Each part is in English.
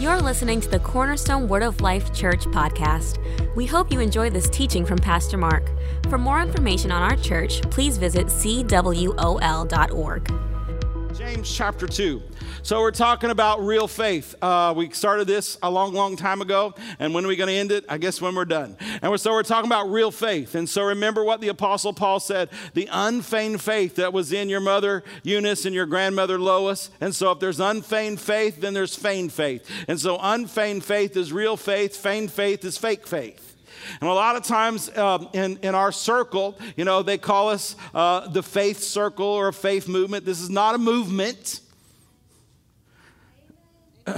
You're listening to the Cornerstone Word of Life Church podcast. We hope you enjoy this teaching from Pastor Mark. For more information on our church, please visit cwol.org. James chapter 2. So, we're talking about real faith. Uh, we started this a long, long time ago. And when are we going to end it? I guess when we're done. And we're, so, we're talking about real faith. And so, remember what the Apostle Paul said the unfeigned faith that was in your mother Eunice and your grandmother Lois. And so, if there's unfeigned faith, then there's feigned faith. And so, unfeigned faith is real faith, feigned faith is fake faith. And a lot of times um, in, in our circle, you know, they call us uh, the faith circle or a faith movement. This is not a movement.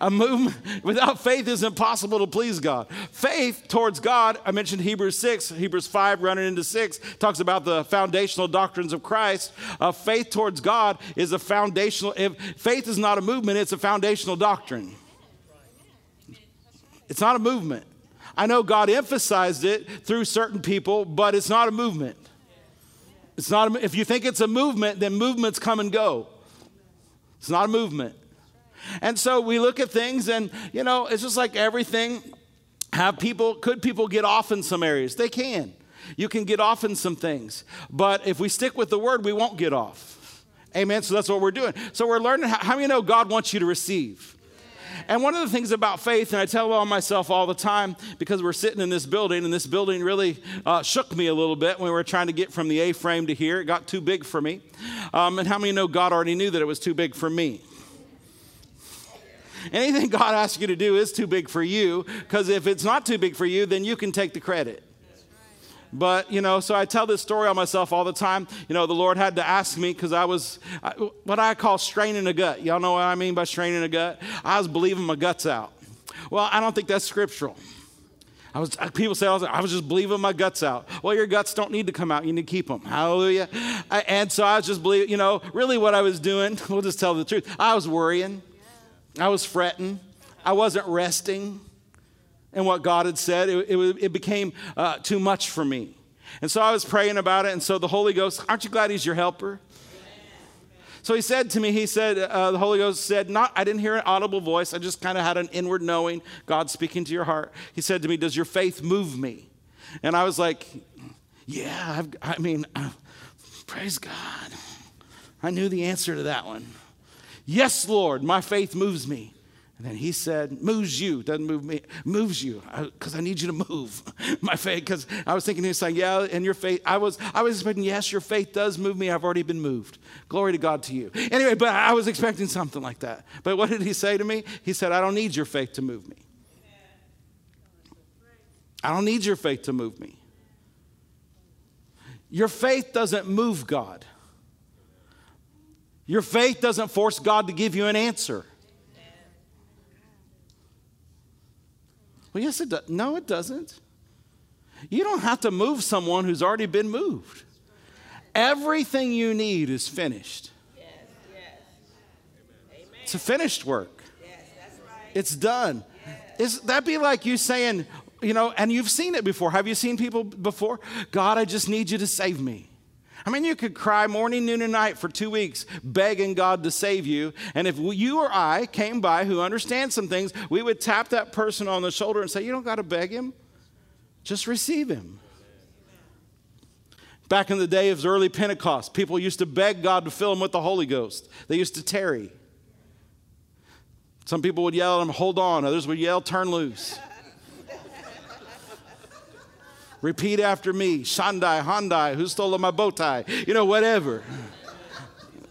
a movement without faith is impossible to please God. Faith towards God, I mentioned Hebrews 6, Hebrews 5 running into 6, talks about the foundational doctrines of Christ. Uh, faith towards God is a foundational, if faith is not a movement, it's a foundational doctrine. It's not a movement. I know God emphasized it through certain people, but it's not a movement. It's not a, if you think it's a movement, then movements come and go. It's not a movement. And so we look at things, and you know, it's just like everything. Have people, could people get off in some areas? They can. You can get off in some things. But if we stick with the word, we won't get off. Amen. So that's what we're doing. So we're learning how, how many know God wants you to receive? And one of the things about faith, and I tell all myself all the time, because we're sitting in this building, and this building really uh, shook me a little bit when we were trying to get from the A frame to here. It got too big for me. Um, and how many know God already knew that it was too big for me? Anything God asks you to do is too big for you, because if it's not too big for you, then you can take the credit. But, you know, so I tell this story on myself all the time. You know, the Lord had to ask me because I was what I call straining a gut. Y'all know what I mean by straining a gut? I was believing my guts out. Well, I don't think that's scriptural. I was, people say, I was, I was just believing my guts out. Well, your guts don't need to come out. You need to keep them. Hallelujah. I, and so I was just believing, you know, really what I was doing, we'll just tell the truth. I was worrying. I was fretting. I wasn't resting in what God had said. It, it, it became uh, too much for me. And so I was praying about it. And so the Holy Ghost, aren't you glad He's your helper? So he said to me, he said, uh, the Holy Ghost said, not, I didn't hear an audible voice. I just kind of had an inward knowing, God speaking to your heart. He said to me, Does your faith move me? And I was like, Yeah, I've, i mean, uh, praise God. I knew the answer to that one. Yes, Lord, my faith moves me. And then he said, moves you, doesn't move me, moves you, because I, I, need you to move my faith. Because I was thinking, he was saying, yeah, and your faith, I was, I was expecting, yes, your faith does move me. I've already been moved. Glory to God to you. Anyway, but I was expecting something like that. But what did he say to me? He said, I don't need your faith to move me. I don't need your faith to move me. Your faith doesn't move God. Your faith doesn't force God to give you an answer. Well, yes, it does. No, it doesn't. You don't have to move someone who's already been moved. Everything you need is finished. It's a finished work. It's done. Is that be like you saying, you know, and you've seen it before. Have you seen people before? God, I just need you to save me. I mean, you could cry morning, noon, and night for two weeks begging God to save you. And if you or I came by who understand some things, we would tap that person on the shoulder and say, You don't got to beg him, just receive him. Back in the day of early Pentecost, people used to beg God to fill them with the Holy Ghost. They used to tarry. Some people would yell at them, hold on. Others would yell, turn loose. Repeat after me. Shandai, Handai, who stole my bow tie? You know, whatever.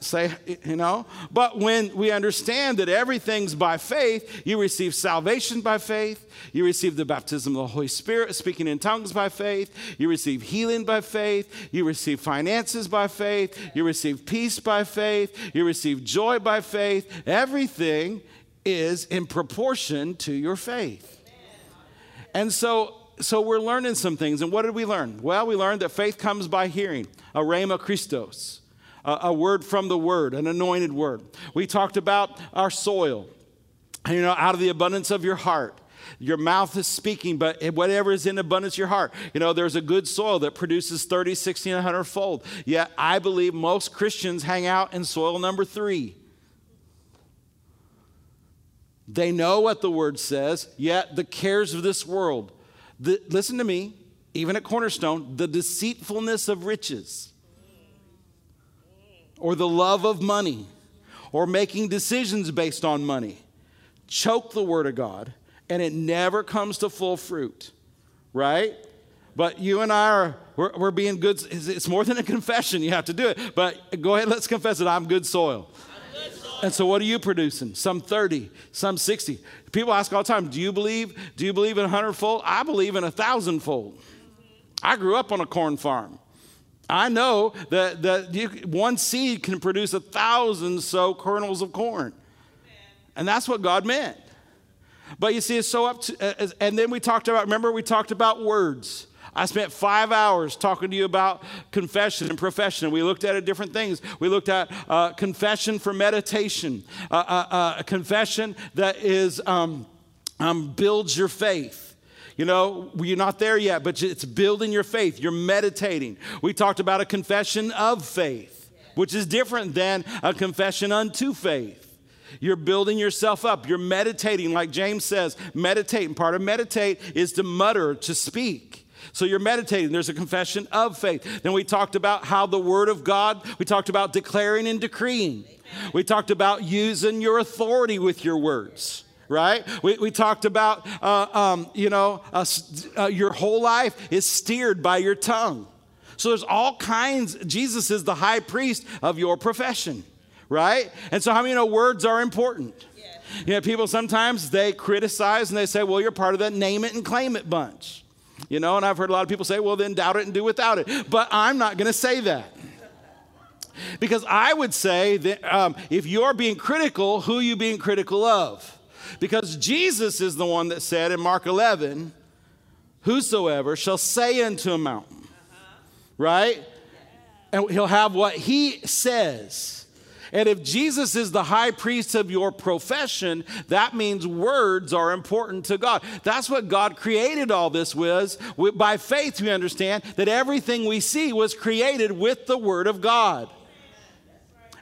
Say, you know. But when we understand that everything's by faith, you receive salvation by faith, you receive the baptism of the Holy Spirit, speaking in tongues by faith, you receive healing by faith, you receive finances by faith, you receive peace by faith, you receive joy by faith. Everything is in proportion to your faith. And so so we're learning some things. And what did we learn? Well, we learned that faith comes by hearing, a rhema Christos, a, a word from the word, an anointed word. We talked about our soil. You know, out of the abundance of your heart, your mouth is speaking, but whatever is in abundance your heart. You know, there's a good soil that produces 30, 60, 100 fold. Yet I believe most Christians hang out in soil number three. They know what the word says, yet the cares of this world. The, listen to me, even at Cornerstone, the deceitfulness of riches, or the love of money, or making decisions based on money choke the word of God, and it never comes to full fruit, right? But you and I are, we're, we're being good. It's more than a confession. You have to do it. But go ahead, let's confess it. I'm good soil. And so, what are you producing? Some 30, some 60. People ask all the time, Do you believe? Do you believe in a hundredfold? I believe in a thousandfold. I grew up on a corn farm. I know that, that you, one seed can produce a thousand so kernels of corn. And that's what God meant. But you see, it's so up to, uh, and then we talked about, remember, we talked about words. I spent five hours talking to you about confession and profession. We looked at different things. We looked at uh, confession for meditation, uh, uh, uh, a confession that is um, um, builds your faith. You know, you're not there yet, but it's building your faith. You're meditating. We talked about a confession of faith, which is different than a confession unto faith. You're building yourself up. You're meditating, like James says, meditate. And part of meditate is to mutter, to speak. So you're meditating. There's a confession of faith. Then we talked about how the Word of God, we talked about declaring and decreeing. We talked about using your authority with your words right? We, we talked about, uh, um, you know, uh, uh, your whole life is steered by your tongue. So there's all kinds, Jesus is the high priest of your profession, right? And so, how many know words are important? Yeah. You know, people sometimes they criticize and they say, well, you're part of that name it and claim it bunch. You know, and I've heard a lot of people say, well, then doubt it and do without it. But I'm not going to say that. Because I would say that um, if you're being critical, who are you being critical of? Because Jesus is the one that said in Mark 11, Whosoever shall say unto a mountain, right? And he'll have what he says. And if Jesus is the high priest of your profession, that means words are important to God. That's what God created all this with. By faith, we understand that everything we see was created with the Word of God.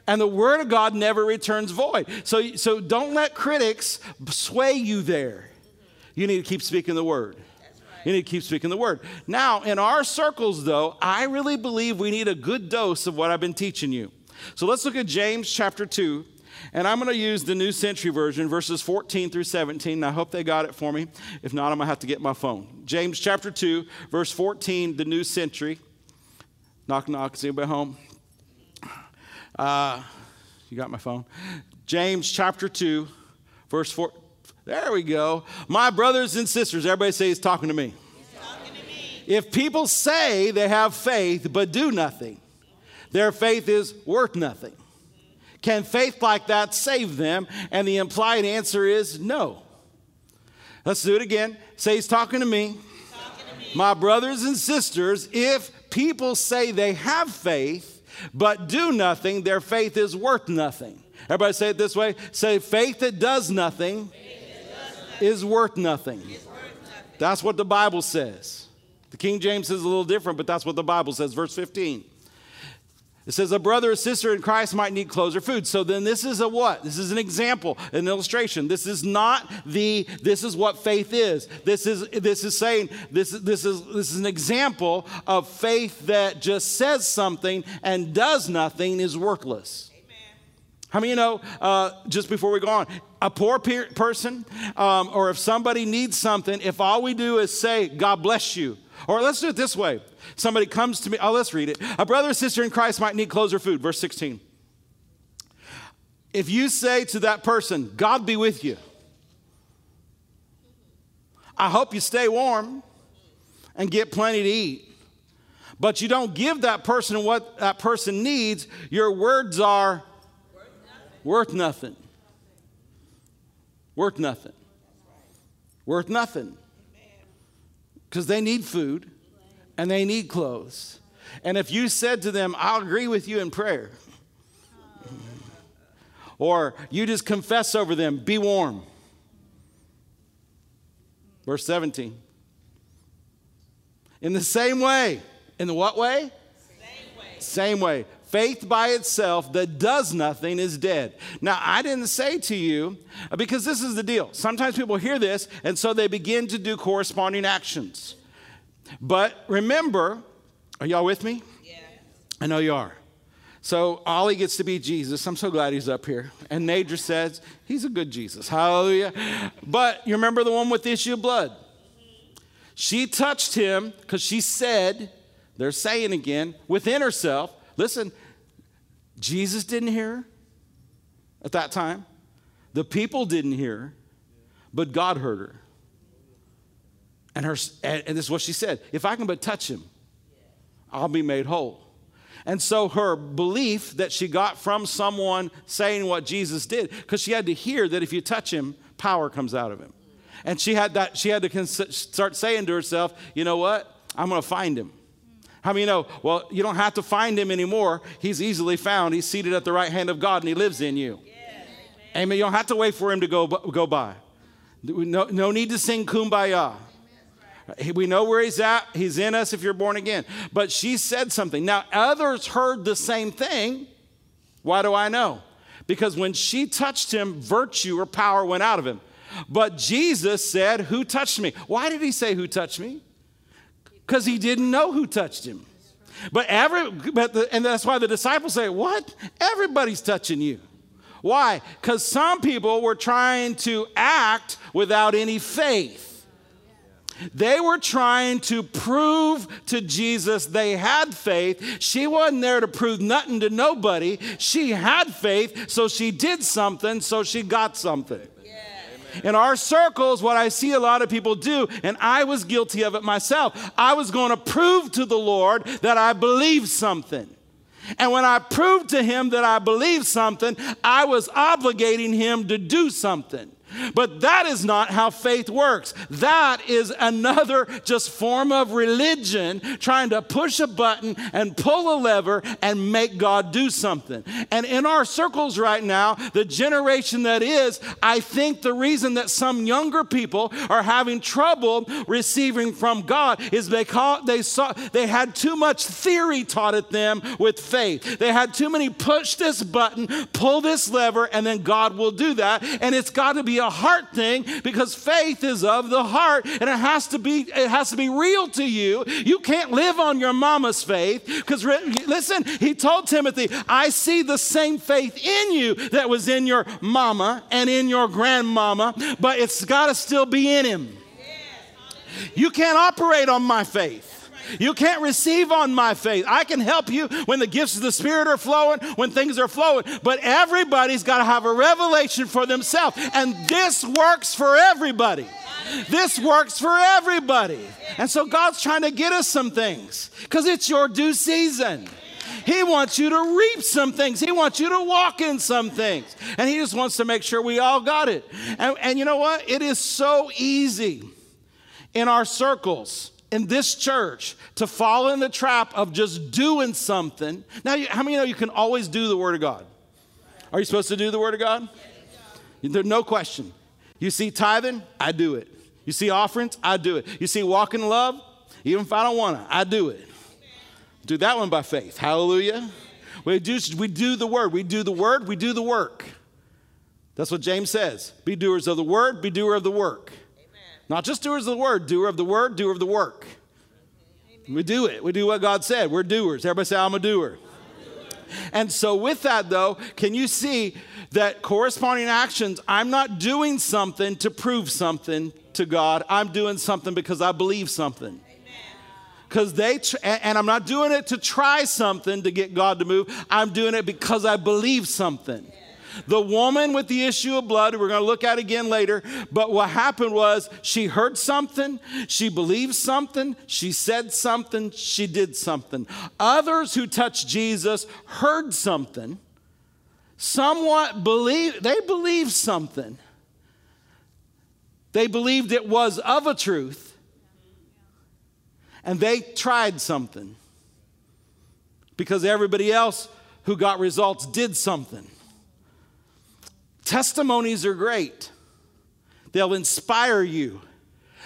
And the Word of God never returns void. So, so don't let critics sway you there. You need to keep speaking the Word. You need to keep speaking the word. Now, in our circles, though, I really believe we need a good dose of what I've been teaching you. So let's look at James chapter 2. And I'm going to use the New Century Version, verses 14 through 17. I hope they got it for me. If not, I'm going to have to get my phone. James chapter 2, verse 14, the New Century. Knock, knock. Is anybody home? Uh, you got my phone? James chapter 2, verse 4. There we go. My brothers and sisters, everybody say he's talking to me. Talking to me. If people say they have faith but do nothing, their faith is worth nothing. Can faith like that save them? And the implied answer is no. Let's do it again. Say, He's talking to me. Talking to me. My brothers and sisters, if people say they have faith but do nothing, their faith is worth nothing. Everybody say it this way say, faith that does nothing, Does nothing. is worth nothing. It's worth nothing. That's what the Bible says. The King James says a little different, but that's what the Bible says. Verse 15. It says a brother or sister in Christ might need clothes or food. So then this is a what? This is an example, an illustration. This is not the this is what faith is. This is this is saying this this is this is an example of faith that just says something and does nothing is worthless. How many you know, uh, just before we go on, a poor pe- person, um, or if somebody needs something, if all we do is say, God bless you, or let's do it this way somebody comes to me, oh, let's read it. A brother or sister in Christ might need clothes or food, verse 16. If you say to that person, God be with you, I hope you stay warm and get plenty to eat. But you don't give that person what that person needs, your words are worth nothing. Worth nothing. Worth nothing. Because they need food and they need clothes. And if you said to them, I'll agree with you in prayer, or you just confess over them, be warm. Verse 17. In the same way, in the what way? Same way. Same way. Faith by itself that does nothing is dead. Now, I didn't say to you, because this is the deal. Sometimes people hear this, and so they begin to do corresponding actions. But remember, are y'all with me? Yeah. I know you are. So Ollie gets to be Jesus. I'm so glad he's up here. And Nadra says, he's a good Jesus. Hallelujah. But you remember the one with the issue of blood? She touched him because she said, they're saying again, within herself, listen, Jesus didn't hear her at that time. The people didn't hear but God heard her. And, her, and this is what she said if I can but touch him, I'll be made whole. And so her belief that she got from someone saying what Jesus did, because she had to hear that if you touch him, power comes out of him. And she had that she had to cons- start saying to herself, you know what? I'm going to find him. How many know? Well, you don't have to find him anymore. He's easily found. He's seated at the right hand of God and he lives in you. Amen. You don't have to wait for him to go, go by. No, no need to sing kumbaya. We know where he's at. He's in us if you're born again. But she said something. Now, others heard the same thing. Why do I know? Because when she touched him, virtue or power went out of him. But Jesus said, Who touched me? Why did he say, Who touched me? Because he didn't know who touched him. But every, but the, and that's why the disciples say, What? Everybody's touching you. Why? Because some people were trying to act without any faith. They were trying to prove to Jesus they had faith. She wasn't there to prove nothing to nobody. She had faith, so she did something, so she got something. In our circles, what I see a lot of people do, and I was guilty of it myself, I was going to prove to the Lord that I believe something. And when I proved to him that I believed something, I was obligating him to do something. But that is not how faith works. That is another just form of religion trying to push a button and pull a lever and make God do something. And in our circles right now, the generation that is, I think the reason that some younger people are having trouble receiving from God is because they saw they had too much theory taught at them with faith. They had too many push this button, pull this lever, and then God will do that. And it's got to be a heart thing because faith is of the heart and it has to be it has to be real to you. You can't live on your mama's faith because listen, he told Timothy, I see the same faith in you that was in your mama and in your grandmama, but it's got to still be in him. You can't operate on my faith. You can't receive on my faith. I can help you when the gifts of the Spirit are flowing, when things are flowing, but everybody's got to have a revelation for themselves. And this works for everybody. This works for everybody. And so God's trying to get us some things because it's your due season. He wants you to reap some things. He wants you to walk in some things. And He just wants to make sure we all got it. And, and you know what? It is so easy in our circles in this church to fall in the trap of just doing something. Now, how many know you can always do the Word of God? Are you supposed to do the Word of God? There's no question. You see tithing, I do it. You see offerings, I do it. You see walking in love, even if I don't want to, I do it. Do that one by faith. Hallelujah. We do, we do the Word. We do the Word, we do the work. That's what James says. Be doers of the Word, be doer of the work. Not just doers of the word, doer of the word, doer of the work. Amen. We do it. We do what God said. We're doers. Everybody say, I'm a doer. And so, with that, though, can you see that corresponding actions? I'm not doing something to prove something to God. I'm doing something because I believe something. Because they, tr- and I'm not doing it to try something to get God to move. I'm doing it because I believe something. The woman with the issue of blood, we're going to look at again later, but what happened was she heard something, she believed something, she said something, she did something. Others who touched Jesus heard something, somewhat believed, they believed something. They believed it was of a truth, and they tried something because everybody else who got results did something. Testimonies are great, they'll inspire you,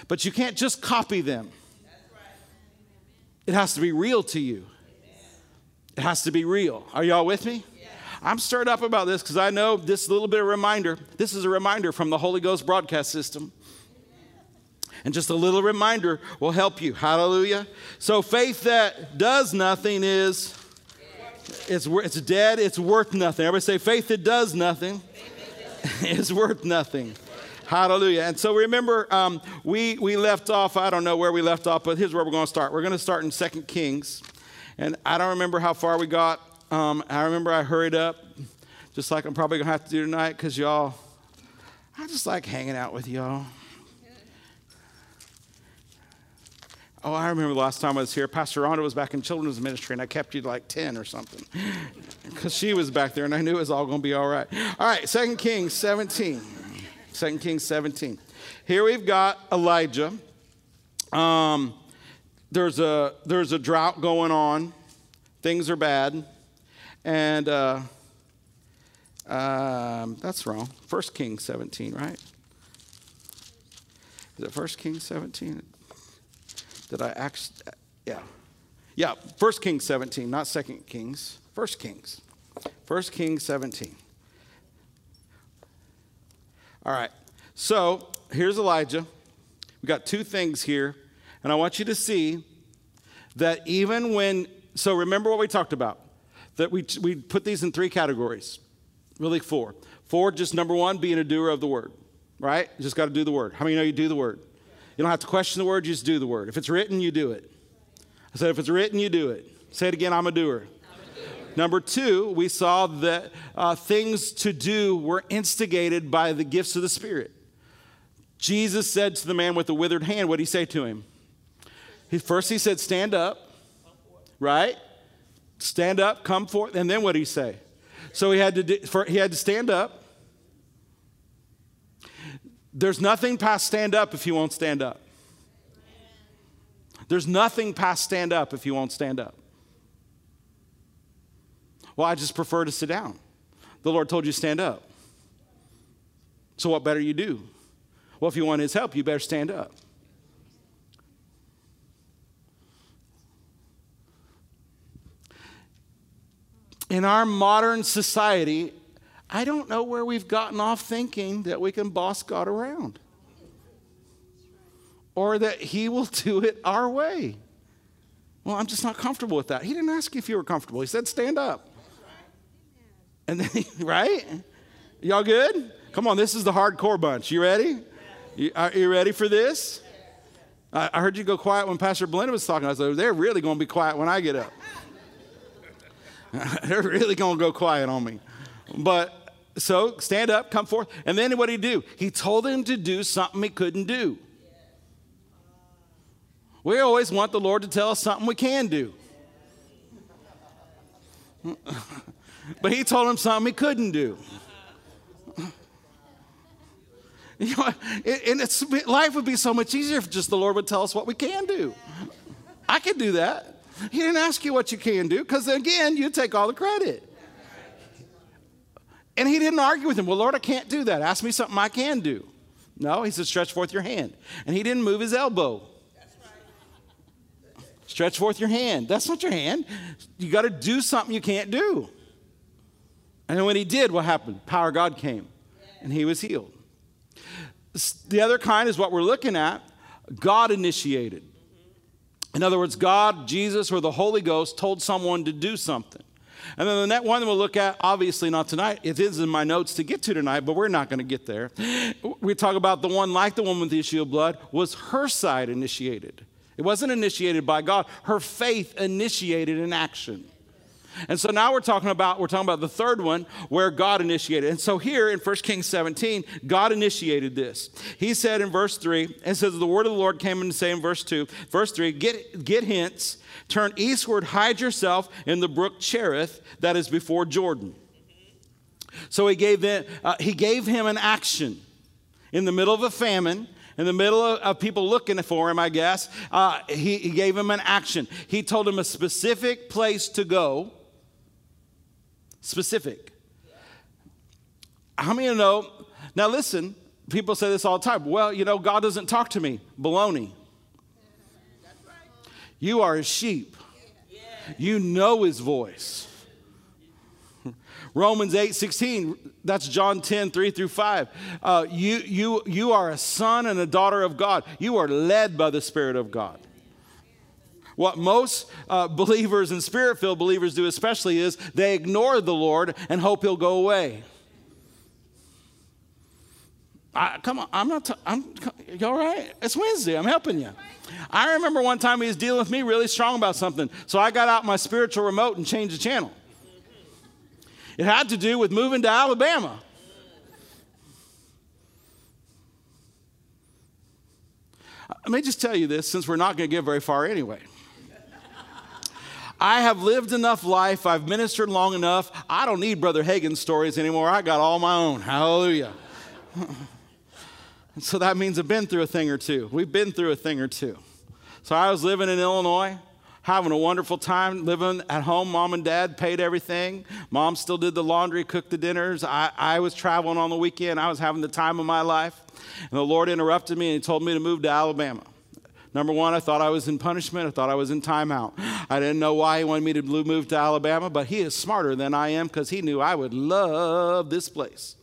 but you can't just copy them. It has to be real to you. It has to be real. Are y'all with me? I'm stirred up about this because I know this little bit of reminder. This is a reminder from the Holy Ghost broadcast system. And just a little reminder will help you. Hallelujah. So faith that does nothing is it's, it's dead, it's worth nothing. Everybody say faith that does nothing is worth nothing. Hallelujah. And so remember, um, we, we left off, I don't know where we left off, but here's where we're going to start. We're going to start in Second Kings. And I don't remember how far we got. Um, I remember I hurried up, just like I'm probably going to have to do tonight, because y'all, I just like hanging out with y'all. Oh, I remember the last time I was here. Pastor Rhonda was back in children's ministry, and I kept you to like 10 or something. Because she was back there, and I knew it was all going to be all right. All right, 2 Kings 17. 2 Kings 17. Here we've got Elijah. Um, there's, a, there's a drought going on, things are bad. And uh, um, that's wrong. 1 Kings 17, right? Is it 1 Kings 17? Did I act? Yeah. Yeah, 1 Kings 17, not 2 Kings. 1 Kings. 1 Kings 17. All right. So here's Elijah. We got two things here. And I want you to see that even when, so remember what we talked about, that we, we put these in three categories, really four. Four, just number one, being a doer of the word, right? You just got to do the word. How many know you do the word? You don't have to question the word, you just do the word. If it's written, you do it. I said, if it's written, you do it. Say it again, I'm a doer. Number two, we saw that uh, things to do were instigated by the gifts of the Spirit. Jesus said to the man with the withered hand, what did he say to him? He, first, he said, Stand up, right? Stand up, come forth. And then what did he say? So he had to, do, for, he had to stand up. There's nothing past stand up if you won't stand up. There's nothing past stand up if you won't stand up. Well, I just prefer to sit down. The Lord told you stand up. So what better you do? Well, if you want his help, you better stand up. In our modern society, I don't know where we've gotten off thinking that we can boss God around or that He will do it our way. Well, I'm just not comfortable with that. He didn't ask you if you were comfortable, He said, stand up. And then, right? Y'all good? Come on, this is the hardcore bunch. You ready? You, are you ready for this? I, I heard you go quiet when Pastor Belinda was talking. I said, they're really going to be quiet when I get up. they're really going to go quiet on me. But so stand up, come forth. And then what did he do? He told him to do something he couldn't do. We always want the Lord to tell us something we can do. but he told him something he couldn't do. You know, and it's, life would be so much easier if just the Lord would tell us what we can do. I can do that. He didn't ask you what you can do because, again, you take all the credit. And he didn't argue with him. Well, Lord, I can't do that. Ask me something I can do. No, he said, stretch forth your hand. And he didn't move his elbow. Stretch forth your hand. That's not your hand. You got to do something you can't do. And when he did, what happened? Power of God came and he was healed. The other kind is what we're looking at God initiated. In other words, God, Jesus, or the Holy Ghost told someone to do something. And then the next one we'll look at, obviously not tonight, it is in my notes to get to tonight, but we're not going to get there. We talk about the one like the woman with the issue of blood, was her side initiated. It wasn't initiated by God. Her faith initiated an action. And so now we're talking about we're talking about the third one where God initiated. And so here in 1 Kings 17, God initiated this. He said in verse 3, and says the word of the Lord came in to say in verse 2, verse 3, get get hence, turn eastward, hide yourself in the brook Cherith that is before Jordan. So he gave them, uh, he gave him an action in the middle of a famine in the middle of, of people looking for him, I guess, uh, he, he gave him an action. He told him a specific place to go. Specific. How many of you know? Now, listen, people say this all the time. Well, you know, God doesn't talk to me. Baloney. You are a sheep. You know his voice. Romans 8 16, that's John 10, 3 through 5. Uh, you, you, you are a son and a daughter of God. You are led by the Spirit of God. What most uh, believers and spirit filled believers do, especially, is they ignore the Lord and hope he'll go away. I, come on, I'm not, t- I'm, you all right? It's Wednesday, I'm helping you. I remember one time he was dealing with me really strong about something, so I got out my spiritual remote and changed the channel. It had to do with moving to Alabama. Let me just tell you this since we're not going to get very far anyway. I have lived enough life, I've ministered long enough. I don't need Brother Hagin's stories anymore. I got all my own. Hallelujah. so that means I've been through a thing or two. We've been through a thing or two. So I was living in Illinois, having a wonderful time living at home. Mom and dad paid everything. Mom still did the laundry, cooked the dinners. I, I was traveling on the weekend. I was having the time of my life. And the Lord interrupted me and He told me to move to Alabama. Number one, I thought I was in punishment. I thought I was in timeout. I didn't know why he wanted me to move to Alabama, but he is smarter than I am because he knew I would love this place.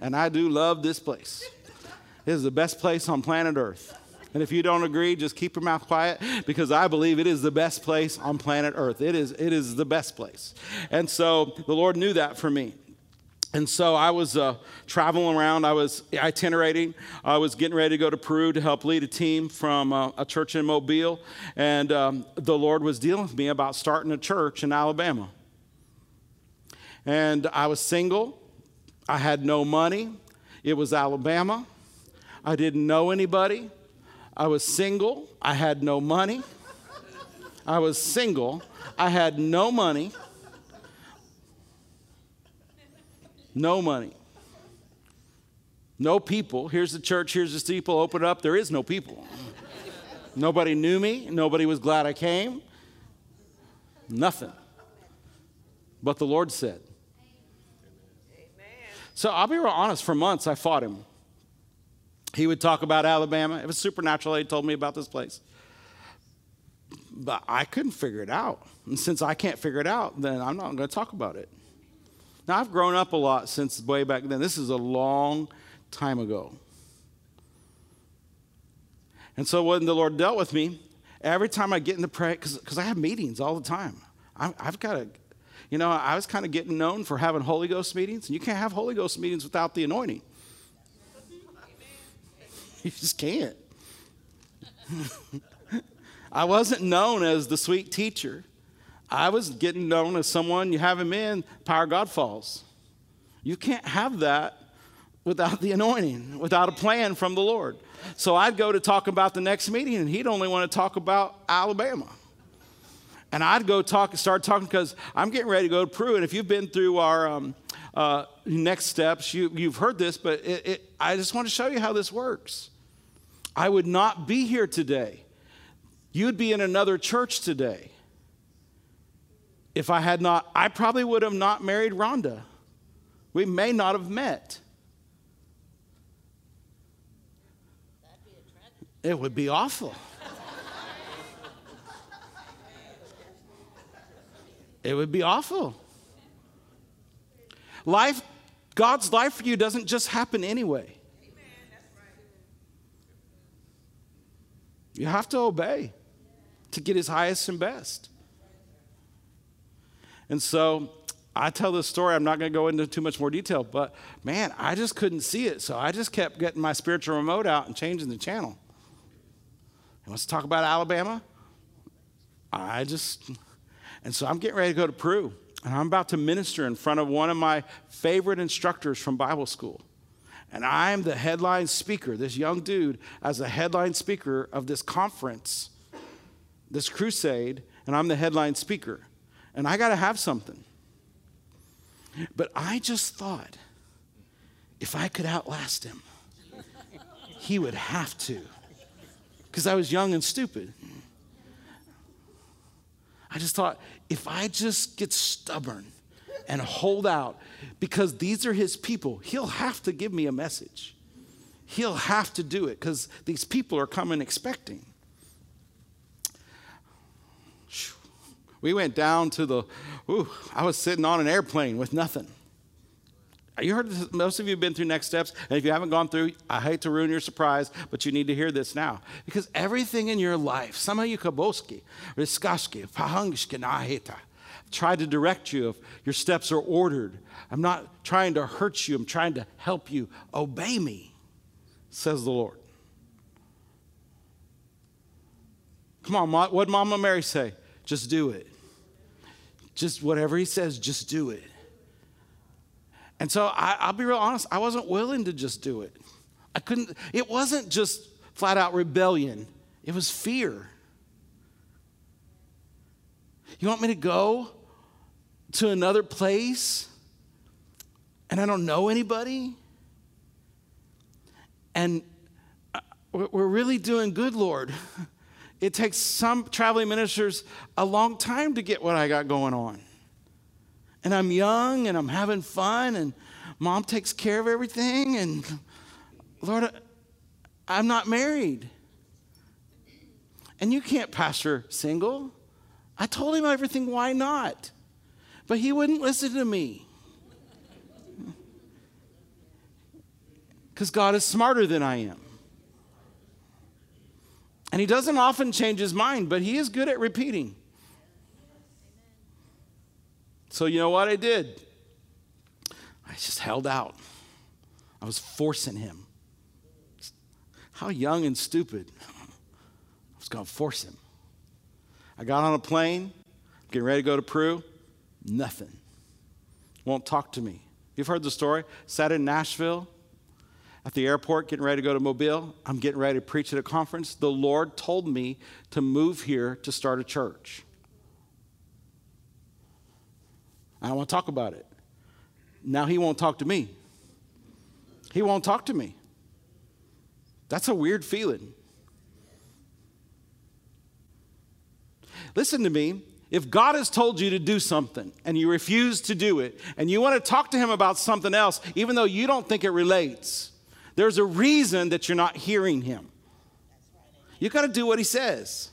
And I do love this place. It is the best place on planet Earth. And if you don't agree, just keep your mouth quiet because I believe it is the best place on planet Earth. It is, it is the best place. And so the Lord knew that for me. And so I was uh, traveling around. I was itinerating. I was getting ready to go to Peru to help lead a team from uh, a church in Mobile. And um, the Lord was dealing with me about starting a church in Alabama. And I was single. I had no money. It was Alabama. I didn't know anybody. I was single. I had no money. I was single. I had no money. No money. No people. Here's the church, here's the steeple, open up. There is no people. Nobody knew me. Nobody was glad I came. Nothing. But the Lord said. Amen. So I'll be real honest, for months I fought him. He would talk about Alabama. It was supernatural. He told me about this place. But I couldn't figure it out. And since I can't figure it out, then I'm not going to talk about it. Now, I've grown up a lot since way back then. This is a long time ago. And so when the Lord dealt with me, every time I get in the prayer, because I have meetings all the time, I, I've got to, you know, I was kind of getting known for having Holy Ghost meetings, and you can't have Holy Ghost meetings without the anointing. You just can't. I wasn't known as the sweet teacher. I was getting known as someone you have him in, power God falls. You can't have that without the anointing, without a plan from the Lord. So I'd go to talk about the next meeting, and he'd only want to talk about Alabama. And I'd go talk, and start talking because I'm getting ready to go to Peru. And if you've been through our um, uh, next steps, you, have heard this, but it, it, I just want to show you how this works. I would not be here today. You'd be in another church today if I had not, I probably would have not married Rhonda. We may not have met. It would be awful. it would be awful. Life, God's life for you doesn't just happen anyway. You have to obey to get his highest and best. And so I tell this story. I'm not going to go into too much more detail, but man, I just couldn't see it. So I just kept getting my spiritual remote out and changing the channel. And let's talk about Alabama. I just, and so I'm getting ready to go to Peru. And I'm about to minister in front of one of my favorite instructors from Bible school. And I'm the headline speaker, this young dude, as a headline speaker of this conference, this crusade, and I'm the headline speaker and I got to have something. But I just thought if I could outlast him, he would have to. Because I was young and stupid. I just thought if I just get stubborn and hold out, because these are his people, he'll have to give me a message. He'll have to do it because these people are coming expecting. We went down to the, ooh, I was sitting on an airplane with nothing. You heard this, most of you have been through next steps, and if you haven't gone through, I hate to ruin your surprise, but you need to hear this now. Because everything in your life, some of you kaboski, riskaski, pahangishki nahita, tried to direct you if your steps are ordered. I'm not trying to hurt you, I'm trying to help you. Obey me, says the Lord. Come on, what Mama Mary say? Just do it. Just whatever he says, just do it. And so I, will be real honest, I wasn't willing to just do it. I couldn't, it wasn't just flat out rebellion, it was fear. You want me to go to another place and I don't know anybody? And uh, we're really doing good, Lord. It takes some traveling ministers a long time to get what I got going on and I'm young and I'm having fun and mom takes care of everything and Lord, I'm not married. And you can't pastor single. I told him everything, why not? But he wouldn't listen to me. Because God is smarter than I am. And he doesn't often change his mind, but he is good at repeating. So, you know what I did? I just held out. I was forcing him. How young and stupid. I was going to force him. I got on a plane, getting ready to go to Peru. Nothing. Won't talk to me. You've heard the story. Sat in Nashville at the airport, getting ready to go to Mobile. I'm getting ready to preach at a conference. The Lord told me to move here to start a church. I don't want to talk about it. Now he won't talk to me. He won't talk to me. That's a weird feeling. Listen to me. If God has told you to do something and you refuse to do it, and you want to talk to Him about something else, even though you don't think it relates, there's a reason that you're not hearing Him. You got to do what He says.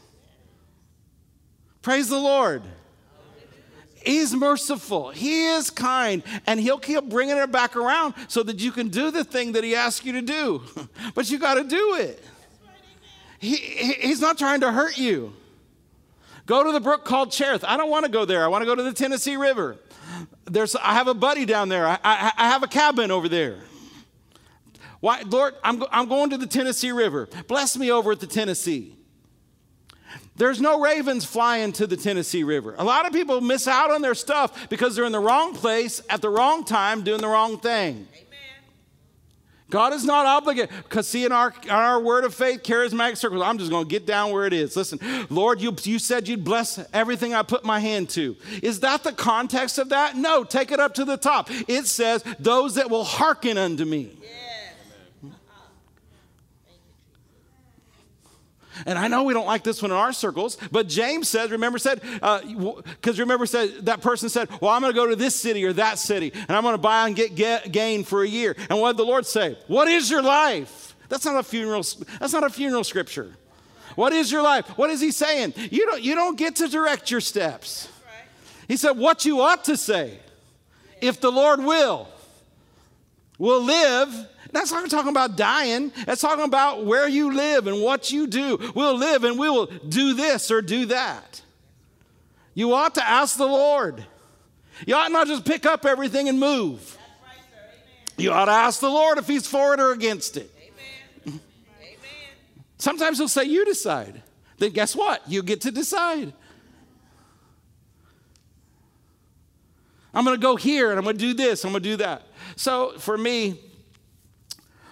Praise the Lord. He's merciful. He is kind. And He'll keep bringing it back around so that you can do the thing that He asks you to do. But you got to do it. He, he's not trying to hurt you. Go to the brook called Cherith. I don't want to go there. I want to go to the Tennessee River. There's, I have a buddy down there. I, I, I have a cabin over there. Why, Lord, I'm, I'm going to the Tennessee River. Bless me over at the Tennessee. There's no ravens flying to the Tennessee River. A lot of people miss out on their stuff because they're in the wrong place at the wrong time doing the wrong thing. Amen. God is not obligated. Because, see, in our, in our word of faith, charismatic circles, I'm just going to get down where it is. Listen, Lord, you, you said you'd bless everything I put my hand to. Is that the context of that? No, take it up to the top. It says, those that will hearken unto me. Yeah. And I know we don't like this one in our circles, but James said, remember said, because uh, remember said, that person said, well, I'm going to go to this city or that city, and I'm going to buy and get, get gain for a year. And what did the Lord say? What is your life? That's not a funeral, that's not a funeral scripture. What is your life? What is he saying? You don't, you don't get to direct your steps. He said, what you ought to say, if the Lord will, will live that's not talking about dying. That's talking about where you live and what you do. We'll live and we will do this or do that. You ought to ask the Lord. You ought not just pick up everything and move. Right, you ought to ask the Lord if He's for it or against it. Amen. Amen. Sometimes He'll say, You decide. Then guess what? You get to decide. I'm going to go here and I'm going to do this, I'm going to do that. So for me,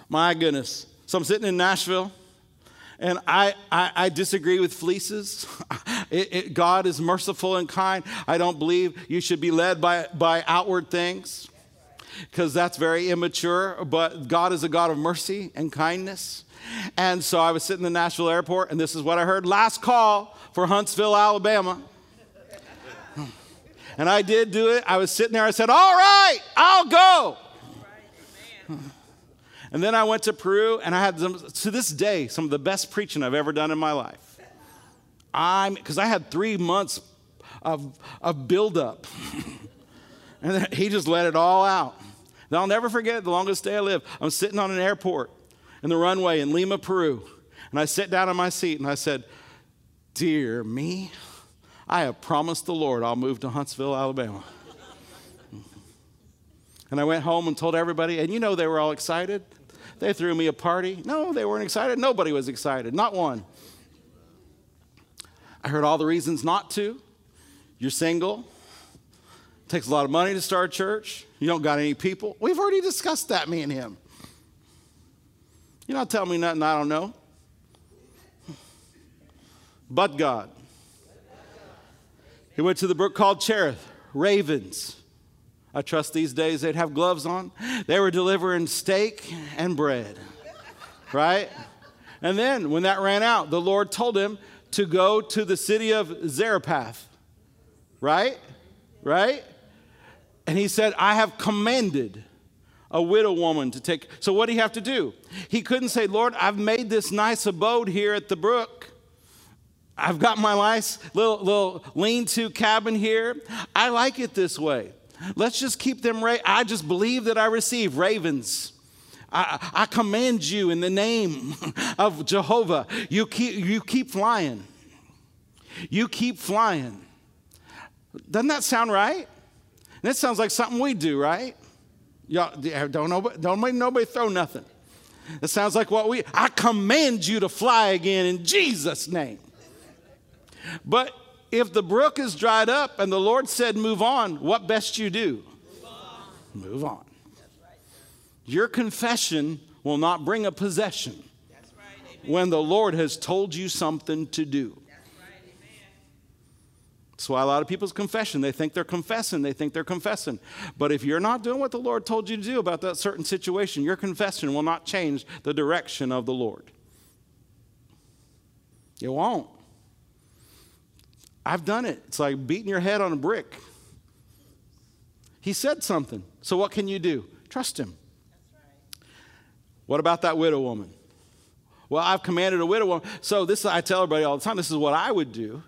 my goodness. So I'm sitting in Nashville. And I, I, I, disagree with fleeces. It, it, God is merciful and kind. I don't believe you should be led by, by outward things because that's very immature. But God is a God of mercy and kindness. And so I was sitting in the Nashville airport, and this is what I heard last call for Huntsville, Alabama. And I did do it. I was sitting there. I said, All right, I'll go. And then I went to Peru and I had, some, to this day, some of the best preaching I've ever done in my life. I'm, because I had three months of, of buildup. and he just let it all out. And I'll never forget the longest day I live. I'm sitting on an airport in the runway in Lima, Peru. And I sat down in my seat and I said, Dear me, I have promised the Lord I'll move to Huntsville, Alabama. And I went home and told everybody, and you know they were all excited. They threw me a party. No, they weren't excited. Nobody was excited, not one. I heard all the reasons not to. You're single. It takes a lot of money to start a church. You don't got any people. We've already discussed that, me and him. You're not telling me nothing I don't know. But God. He went to the brook called Cherith, ravens. I trust these days they'd have gloves on. They were delivering steak and bread, right? And then when that ran out, the Lord told him to go to the city of Zarephath, right? Right? And he said, I have commanded a widow woman to take. So what did he have to do? He couldn't say, Lord, I've made this nice abode here at the brook. I've got my nice little, little lean to cabin here. I like it this way. Let's just keep them. Ra- I just believe that I receive ravens. I, I command you in the name of Jehovah. You keep, you keep flying. You keep flying. Doesn't that sound right? That sounds like something we do, right? Y'all, don't nobody, don't make nobody throw nothing. It sounds like what we, I command you to fly again in Jesus' name. But if the brook is dried up and the Lord said, move on, what best you do? Move on. Move on. Your confession will not bring a possession when the Lord has told you something to do. That's why a lot of people's confession, they think they're confessing, they think they're confessing. But if you're not doing what the Lord told you to do about that certain situation, your confession will not change the direction of the Lord. It won't. I've done it. It's like beating your head on a brick. He said something. So what can you do? Trust him. What about that widow woman? Well, I've commanded a widow woman. So this I tell everybody all the time, this is what I would do.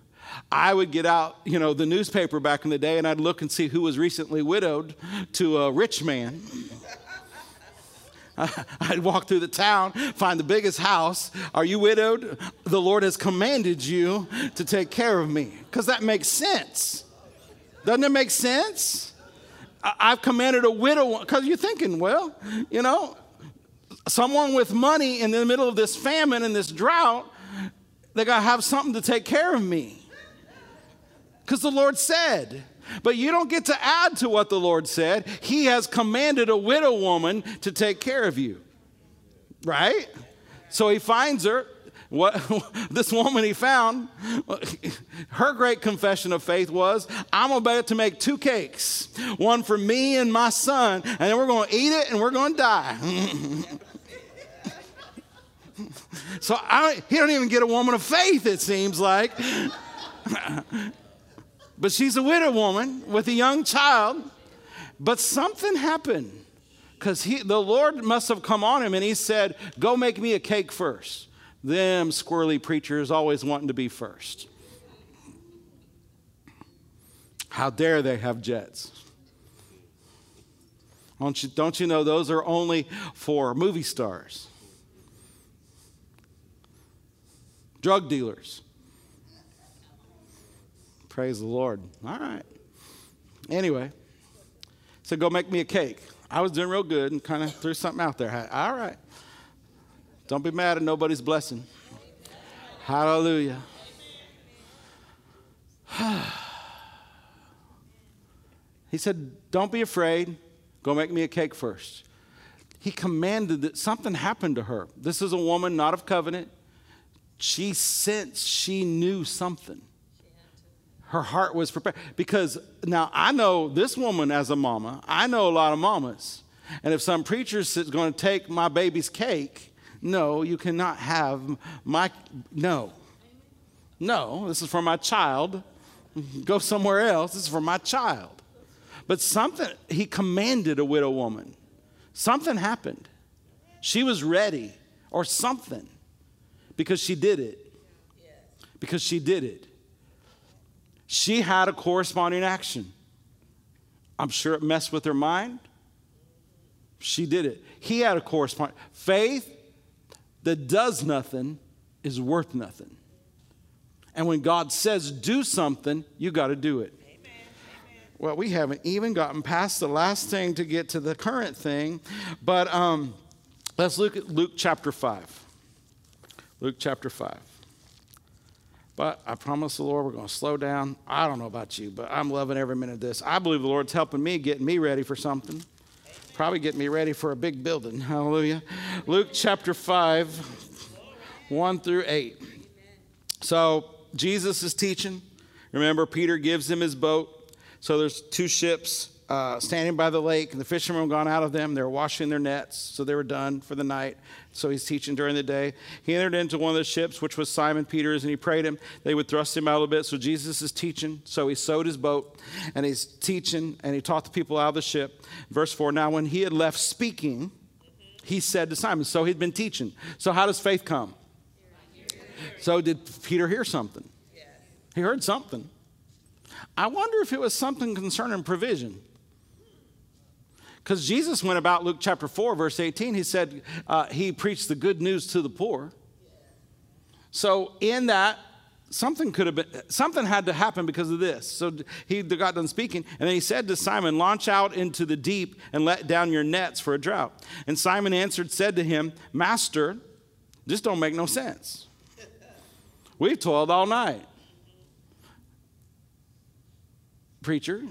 I would get out, you know, the newspaper back in the day and I'd look and see who was recently widowed to a rich man. I'd walk through the town, find the biggest house. Are you widowed? The Lord has commanded you to take care of me. Because that makes sense. Doesn't it make sense? I've commanded a widow, because you're thinking, well, you know, someone with money in the middle of this famine and this drought, they got to have something to take care of me. Because the Lord said. But you don't get to add to what the Lord said. He has commanded a widow woman to take care of you. Right? So he finds her. What this woman he found, her great confession of faith was, I'm about to make two cakes, one for me and my son, and then we're going to eat it and we're going to die. so I, he don't even get a woman of faith, it seems like. But she's a widow woman with a young child. But something happened because the Lord must have come on him and he said, Go make me a cake first. Them squirrely preachers always wanting to be first. How dare they have jets? Don't you, don't you know those are only for movie stars, drug dealers? Praise the Lord. All right. Anyway, so go make me a cake. I was doing real good and kind of threw something out there. All right. Don't be mad at nobody's blessing. Hallelujah. he said, Don't be afraid. Go make me a cake first. He commanded that something happened to her. This is a woman not of covenant. She sensed she knew something her heart was prepared. Because now I know this woman as a mama, I know a lot of mamas. And if some preacher is going to take my baby's cake, no, you cannot have my, no. No, this is for my child. Go somewhere else. This is for my child. But something, he commanded a widow woman. Something happened. She was ready, or something, because she did it. Because she did it. She had a corresponding action. I'm sure it messed with her mind. She did it. He had a corresponding faith that does nothing is worth nothing. And when God says do something, you got to do it. Well, we haven't even gotten past the last thing to get to the current thing, but um, let's look at Luke chapter 5. Luke chapter 5. But I promise the Lord we're going to slow down. I don't know about you, but I'm loving every minute of this. I believe the Lord's helping me, getting me ready for something. Probably getting me ready for a big building. Hallelujah. Luke chapter 5, 1 through 8. So Jesus is teaching. Remember, Peter gives him his boat. So there's two ships uh, standing by the lake, and the fishermen have gone out of them. They were washing their nets, so they were done for the night. So he's teaching during the day. He entered into one of the ships, which was Simon Peter's, and he prayed him. They would thrust him out a bit. So Jesus is teaching. So he sewed his boat, and he's teaching, and he taught the people out of the ship. Verse 4 Now, when he had left speaking, he said to Simon, So he'd been teaching. So, how does faith come? So, did Peter hear something? He heard something. I wonder if it was something concerning provision. Because Jesus went about Luke chapter 4, verse 18. He said uh, he preached the good news to the poor. So, in that, something could have been, something had to happen because of this. So, he got done speaking, and then he said to Simon, Launch out into the deep and let down your nets for a drought. And Simon answered, said to him, Master, this don't make no sense. We've toiled all night. Preacher,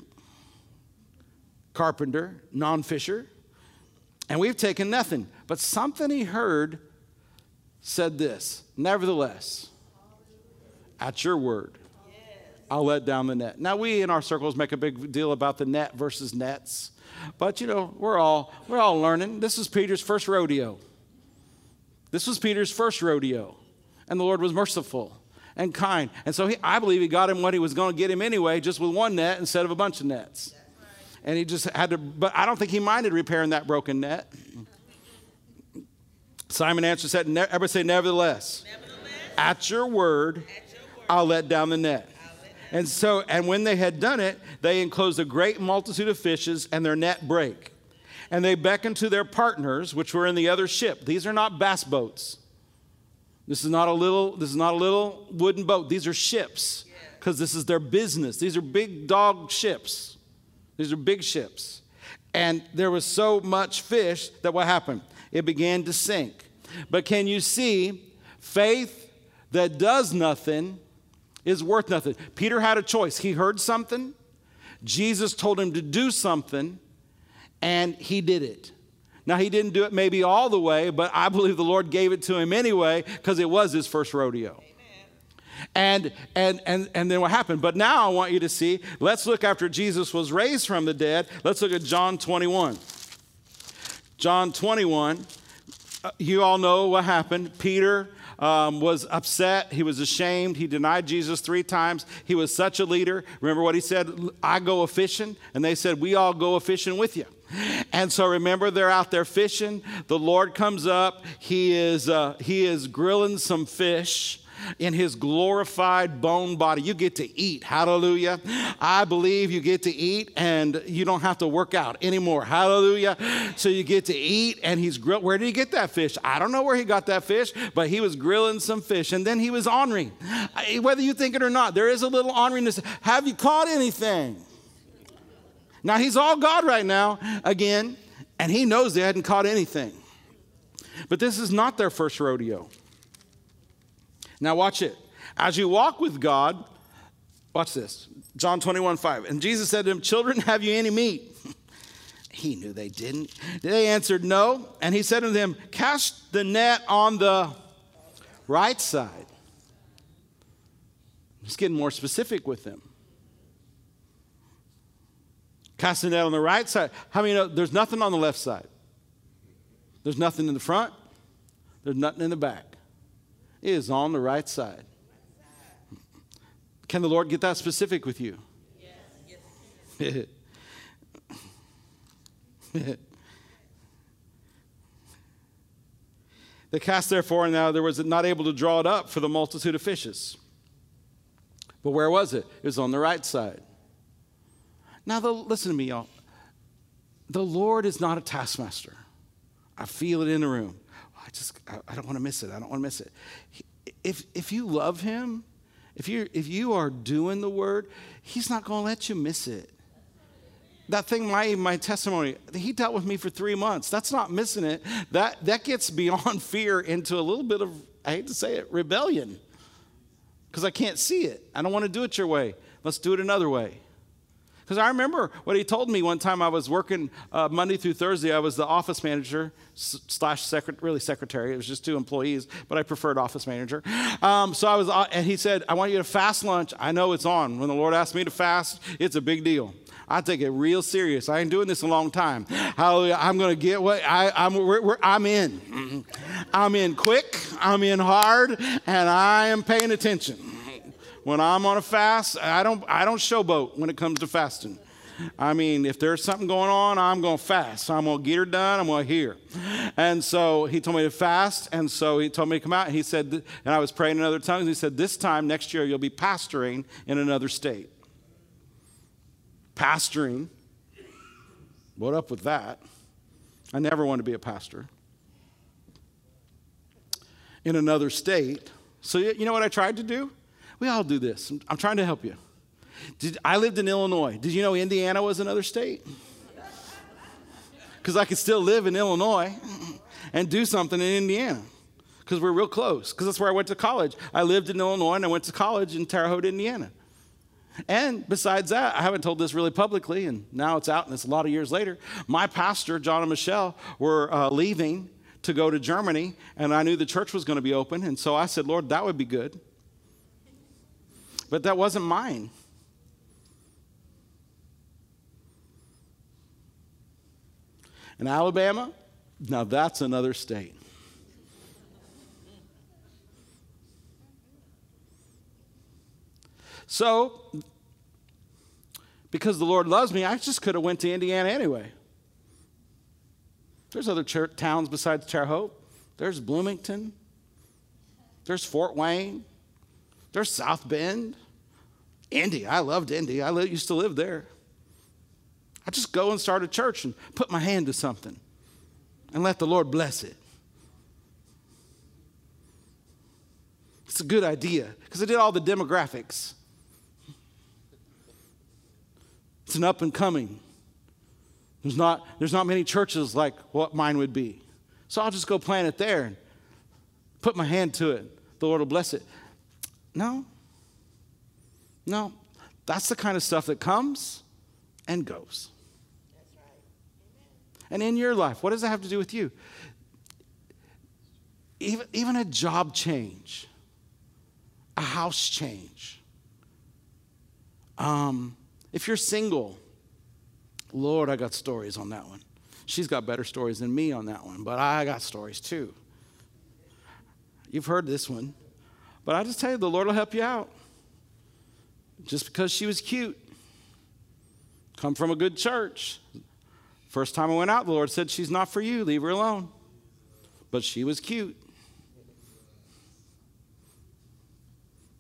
carpenter, non fisher, and we've taken nothing. But something he heard said this Nevertheless, at your word, I'll let down the net. Now, we in our circles make a big deal about the net versus nets. But you know, we're all we're all learning. This is Peter's first rodeo. This was Peter's first rodeo. And the Lord was merciful and kind. And so he, I believe he got him what he was going to get him anyway, just with one net instead of a bunch of nets. And he just had to, but I don't think he minded repairing that broken net. Simon answered, said, ne- everybody say, nevertheless, Nevertheless, at your word, at your word, I'll let down the net. And so, and when they had done it, they enclosed a great multitude of fishes, and their net brake. And they beckoned to their partners, which were in the other ship. These are not bass boats. This is not a little. This is not a little wooden boat. These are ships, because this is their business. These are big dog ships. These are big ships. And there was so much fish that what happened? It began to sink. But can you see faith that does nothing is worth nothing? Peter had a choice. He heard something, Jesus told him to do something, and he did it. Now, he didn't do it maybe all the way, but I believe the Lord gave it to him anyway because it was his first rodeo. And, and, and, and then what happened? But now I want you to see, let's look after Jesus was raised from the dead. Let's look at John 21. John 21, uh, you all know what happened. Peter um, was upset. He was ashamed. He denied Jesus three times. He was such a leader. Remember what he said? I go a fishing. And they said, We all go a fishing with you. And so remember, they're out there fishing. The Lord comes up. He is, uh, he is grilling some fish in his glorified bone body. You get to eat. Hallelujah. I believe you get to eat and you don't have to work out anymore. Hallelujah. So you get to eat and he's grilled. Where did he get that fish? I don't know where he got that fish, but he was grilling some fish and then he was honoring. Whether you think it or not, there is a little honoringness. Have you caught anything? Now he's all God right now again, and he knows they hadn't caught anything. But this is not their first rodeo. Now, watch it. As you walk with God, watch this John 21 5. And Jesus said to them, Children, have you any meat? he knew they didn't. They answered, No. And he said to them, Cast the net on the right side. He's getting more specific with them. Cast the net on the right side. How many know there's nothing on the left side? There's nothing in the front, there's nothing in the back. Is on the right side. Can the Lord get that specific with you? Yes. they cast therefore, and now there was not able to draw it up for the multitude of fishes. But where was it? It was on the right side. Now, the, listen to me, y'all. The Lord is not a taskmaster. I feel it in the room. I just, I, I don't want to miss it. I don't want to miss it. If, if you love Him, if, you if you are doing the word, He's not going to let you miss it. That thing, my, my testimony, He dealt with me for three months. That's not missing it. That, that gets beyond fear into a little bit of, I hate to say it, rebellion. Because I can't see it. I don't want to do it your way. Let's do it another way. Because I remember what he told me one time I was working uh, Monday through Thursday. I was the office manager slash secret, really secretary. It was just two employees, but I preferred office manager. Um, so I was, uh, and he said, I want you to fast lunch. I know it's on. When the Lord asked me to fast, it's a big deal. I take it real serious. I ain't doing this a long time. Hallelujah. I'm going to get what I, I'm, we're, we're, I'm in. I'm in quick, I'm in hard, and I am paying attention. When I'm on a fast, I don't, I don't showboat when it comes to fasting. I mean, if there's something going on, I'm going to fast. I'm going to get her done. I'm going to hear. And so he told me to fast. And so he told me to come out. And he said, and I was praying in other tongues. He said, This time next year, you'll be pastoring in another state. Pastoring. What up with that? I never want to be a pastor. In another state. So, you know what I tried to do? We all do this. I'm trying to help you. Did, I lived in Illinois. Did you know Indiana was another state? Because I could still live in Illinois and do something in Indiana because we're real close. Because that's where I went to college. I lived in Illinois and I went to college in Terre Haute, Indiana. And besides that, I haven't told this really publicly, and now it's out, and it's a lot of years later. My pastor, John and Michelle, were uh, leaving to go to Germany, and I knew the church was going to be open, and so I said, Lord, that would be good. But that wasn't mine. In Alabama, now that's another state. So, because the Lord loves me, I just could have went to Indiana anyway. There's other church, towns besides Terre Haute. There's Bloomington. There's Fort Wayne. There's South Bend, Indy. I loved Indy. I used to live there. I just go and start a church and put my hand to something and let the Lord bless it. It's a good idea because I did all the demographics. It's an up and coming. There's not, there's not many churches like what mine would be. So I'll just go plant it there and put my hand to it. The Lord will bless it. No. No. That's the kind of stuff that comes and goes. Right. And in your life, what does that have to do with you? Even, even a job change, a house change. Um, if you're single, Lord, I got stories on that one. She's got better stories than me on that one, but I got stories too. You've heard this one. But I just tell you, the Lord will help you out. Just because she was cute, come from a good church. First time I went out, the Lord said, She's not for you, leave her alone. But she was cute.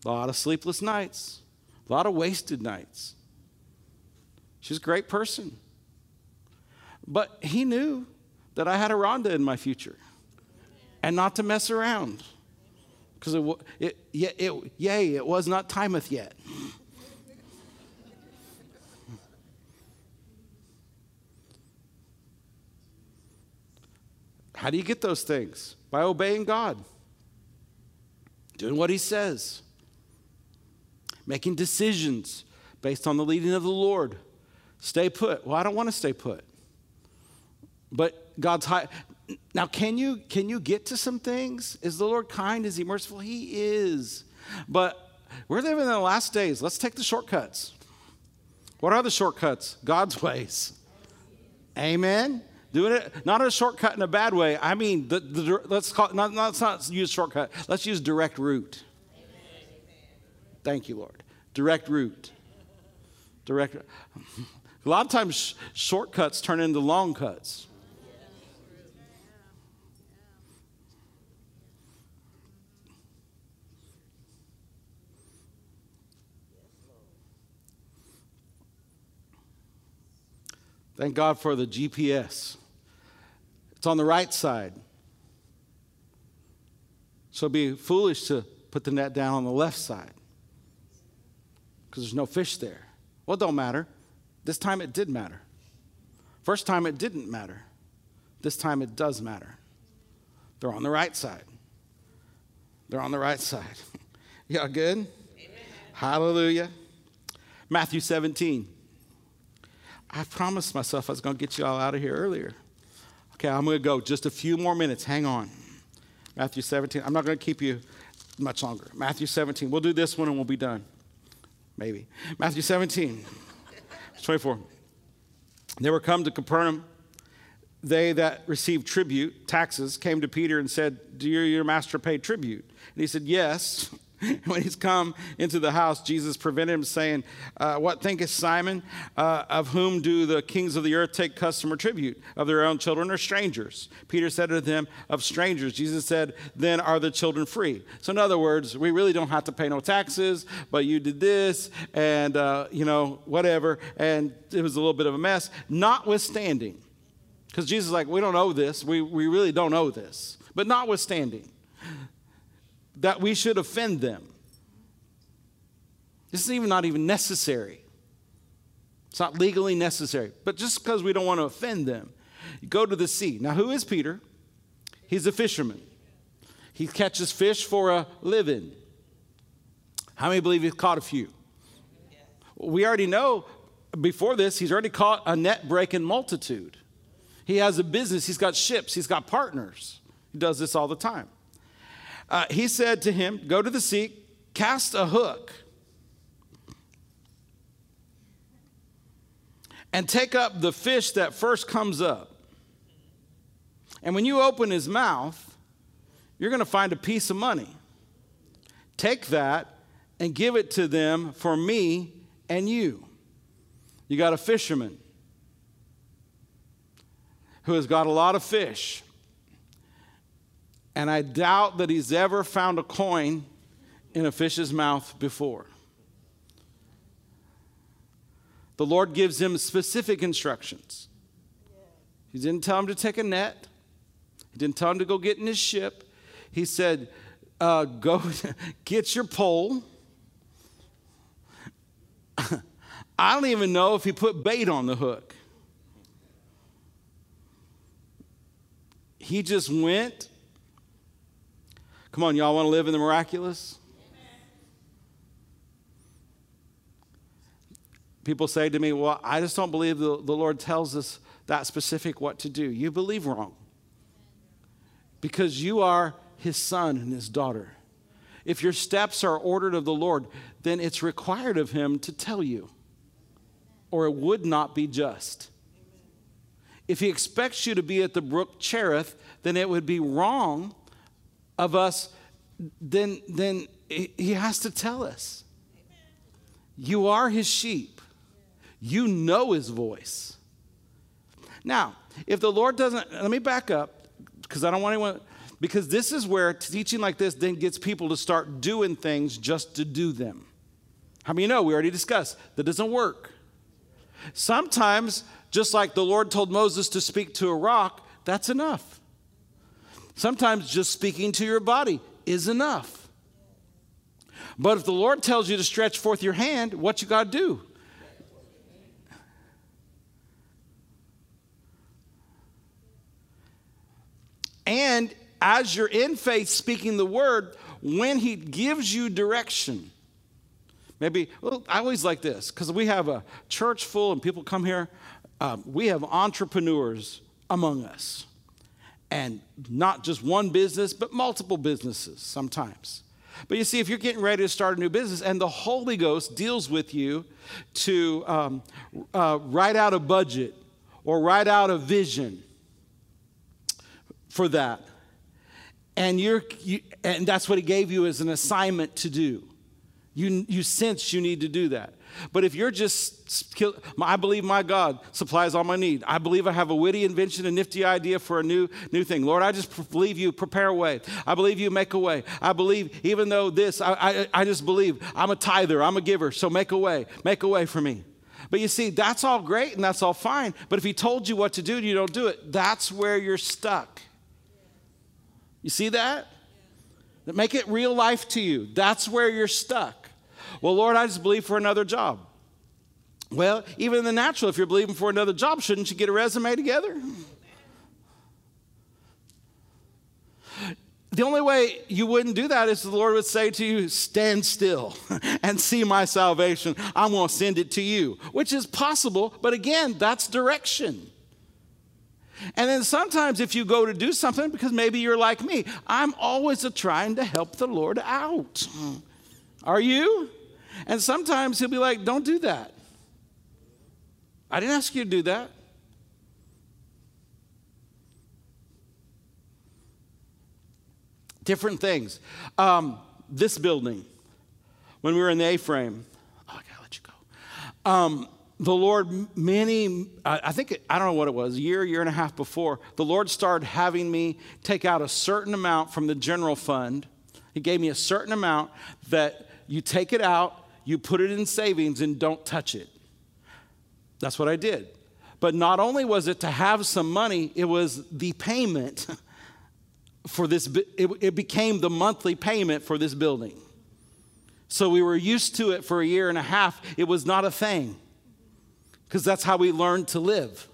A lot of sleepless nights, a lot of wasted nights. She's a great person. But he knew that I had a Rhonda in my future and not to mess around because it, it, it, yay, it was not timeth yet. How do you get those things? By obeying God, doing what He says, making decisions based on the leading of the Lord. Stay put. Well, I don't want to stay put. But God's high. Now, can you, can you get to some things? Is the Lord kind? Is He merciful? He is. But we're living in the last days. Let's take the shortcuts. What are the shortcuts? God's ways. Amen. Doing it not a shortcut in a bad way. I mean, the, the, let's call not, not, let's not use shortcut. Let's use direct route. Thank you, Lord. Direct route. Direct. A lot of times, shortcuts turn into long cuts. Thank God for the GPS. It's on the right side. So be foolish to put the net down on the left side because there's no fish there. Well, it don't matter. This time it did matter. First time it didn't matter. This time it does matter. They're on the right side. They're on the right side. Y'all good? Amen. Hallelujah. Matthew 17. I promised myself I was going to get you all out of here earlier. Okay, I'm going to go just a few more minutes. Hang on. Matthew 17. I'm not going to keep you much longer. Matthew 17. We'll do this one and we'll be done. Maybe. Matthew 17, 24. They were come to Capernaum. They that received tribute, taxes, came to Peter and said, Do your master pay tribute? And he said, Yes. when he's come into the house, Jesus prevented him, saying, uh, What thinkest Simon? Uh, of whom do the kings of the earth take custom or tribute? Of their own children or strangers? Peter said to them, Of strangers. Jesus said, Then are the children free. So, in other words, we really don't have to pay no taxes, but you did this, and, uh, you know, whatever. And it was a little bit of a mess. Notwithstanding, because Jesus is like, We don't owe this. We, we really don't owe this. But notwithstanding, that we should offend them. This is even not even necessary. It's not legally necessary. But just because we don't want to offend them, go to the sea. Now, who is Peter? He's a fisherman. He catches fish for a living. How many believe he's caught a few? We already know before this, he's already caught a net breaking multitude. He has a business, he's got ships, he's got partners. He does this all the time uh, he said to him, Go to the sea, cast a hook, and take up the fish that first comes up. And when you open his mouth, you're going to find a piece of money. Take that and give it to them for me and you. You got a fisherman who has got a lot of fish and I doubt that he's ever found a coin in a fish's mouth before. The Lord gives him specific instructions. He didn't tell him to take a net, he didn't tell him to go get in his ship. He said, uh, Go get your pole. I don't even know if he put bait on the hook. He just went Come on, y'all want to live in the miraculous? People say to me, Well, I just don't believe the, the Lord tells us that specific what to do. You believe wrong. Because you are his son and his daughter. If your steps are ordered of the Lord, then it's required of him to tell you, or it would not be just. If he expects you to be at the brook Cherith, then it would be wrong of us, then, then he has to tell us. You are his sheep. You know his voice. Now, if the Lord doesn't, let me back up because I don't want anyone, because this is where teaching like this then gets people to start doing things just to do them. How many you know? We already discussed that doesn't work. Sometimes, just like the Lord told Moses to speak to a rock, that's enough. Sometimes just speaking to your body is enough. But if the Lord tells you to stretch forth your hand, what you got to do? And as you're in faith speaking the word, when he gives you direction, maybe, well, I always like this because we have a church full and people come here. Um, we have entrepreneurs among us and not just one business, but multiple businesses sometimes. But you see, if you're getting ready to start a new business and the Holy Ghost deals with you to um, uh, write out a budget or write out a vision for that, and you're you, and that's what He gave you as an assignment to do. You you sense you need to do that. But if you're just, I believe my God supplies all my need. I believe I have a witty invention, a nifty idea for a new, new thing. Lord, I just believe you prepare a way. I believe you make a way. I believe, even though this, I, I, I just believe I'm a tither, I'm a giver, so make a way, make a way for me. But you see, that's all great and that's all fine. But if he told you what to do and you don't do it, that's where you're stuck. You see that? Make it real life to you. That's where you're stuck. Well, Lord, I just believe for another job. Well, even in the natural, if you're believing for another job, shouldn't you get a resume together? The only way you wouldn't do that is the Lord would say to you, Stand still and see my salvation. I'm going to send it to you, which is possible, but again, that's direction. And then sometimes, if you go to do something, because maybe you're like me, I'm always trying to help the Lord out. Are you? And sometimes He'll be like, Don't do that. I didn't ask you to do that. Different things. Um, this building, when we were in the A frame, oh, I gotta let you go. Um, the Lord, many, I think, I don't know what it was, a year, year and a half before, the Lord started having me take out a certain amount from the general fund. He gave me a certain amount that you take it out, you put it in savings, and don't touch it. That's what I did. But not only was it to have some money, it was the payment for this, it, it became the monthly payment for this building. So we were used to it for a year and a half. It was not a thing because that's how we learned to live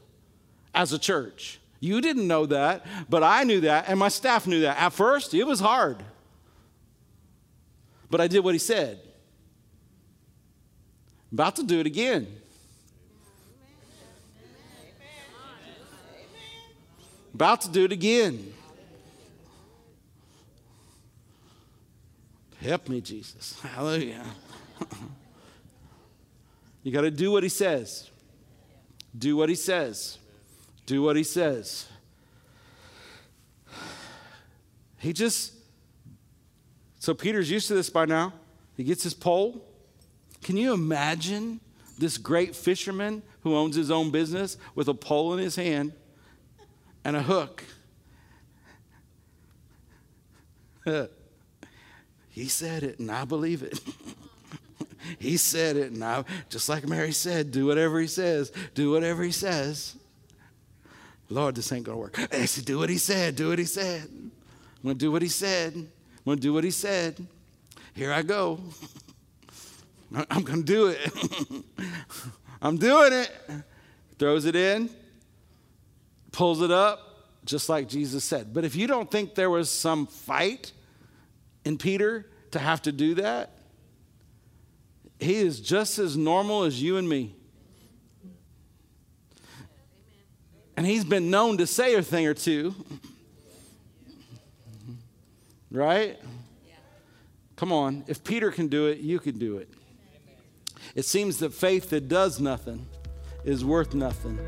as a church. You didn't know that, but I knew that, and my staff knew that. At first, it was hard. But I did what he said. About to do it again. About to do it again. Help me, Jesus. Hallelujah. you got to do what he says. Do what he says. Do what he says. He just, so Peter's used to this by now. He gets his pole. Can you imagine this great fisherman who owns his own business with a pole in his hand and a hook? he said it, and I believe it. he said it, and I, just like Mary said, do whatever he says, do whatever he says. Lord, this ain't gonna work. I said, do what he said, do what he said. I'm gonna do what he said. I'm gonna do what he said. Here I go. I'm gonna do it. I'm doing it. Throws it in, pulls it up, just like Jesus said. But if you don't think there was some fight in Peter to have to do that, he is just as normal as you and me. And he's been known to say a thing or two. Right? Come on. If Peter can do it, you can do it. It seems that faith that does nothing is worth nothing.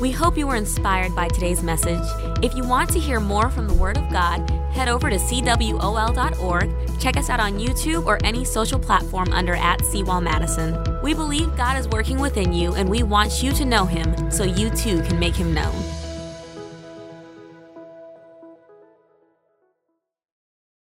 We hope you were inspired by today's message. If you want to hear more from the Word of God, head over to cwol.org, check us out on YouTube or any social platform under at Seawall Madison. We believe God is working within you and we want you to know Him so you too can make Him known.